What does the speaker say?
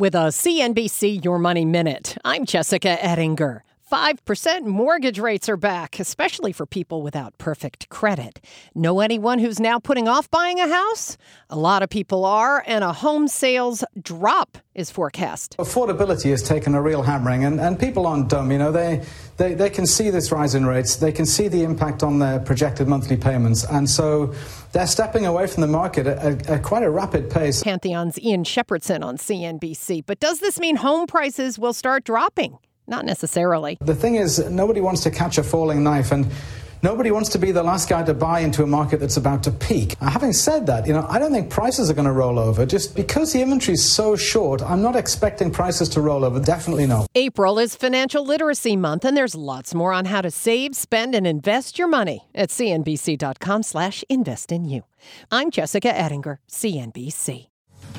With a CNBC Your Money Minute, I'm Jessica Ettinger. 5% mortgage rates are back, especially for people without perfect credit. Know anyone who's now putting off buying a house? A lot of people are, and a home sales drop is forecast. Affordability has taken a real hammering, and, and people aren't dumb. You know, they, they, they can see this rise in rates, they can see the impact on their projected monthly payments, and so they're stepping away from the market at, at quite a rapid pace. Pantheon's Ian Shepherdson on CNBC. But does this mean home prices will start dropping? Not necessarily. The thing is, nobody wants to catch a falling knife, and nobody wants to be the last guy to buy into a market that's about to peak. Having said that, you know, I don't think prices are going to roll over. Just because the inventory is so short, I'm not expecting prices to roll over. Definitely no. April is Financial Literacy Month, and there's lots more on how to save, spend, and invest your money at cnbc.com slash invest in you. I'm Jessica Ettinger, CNBC.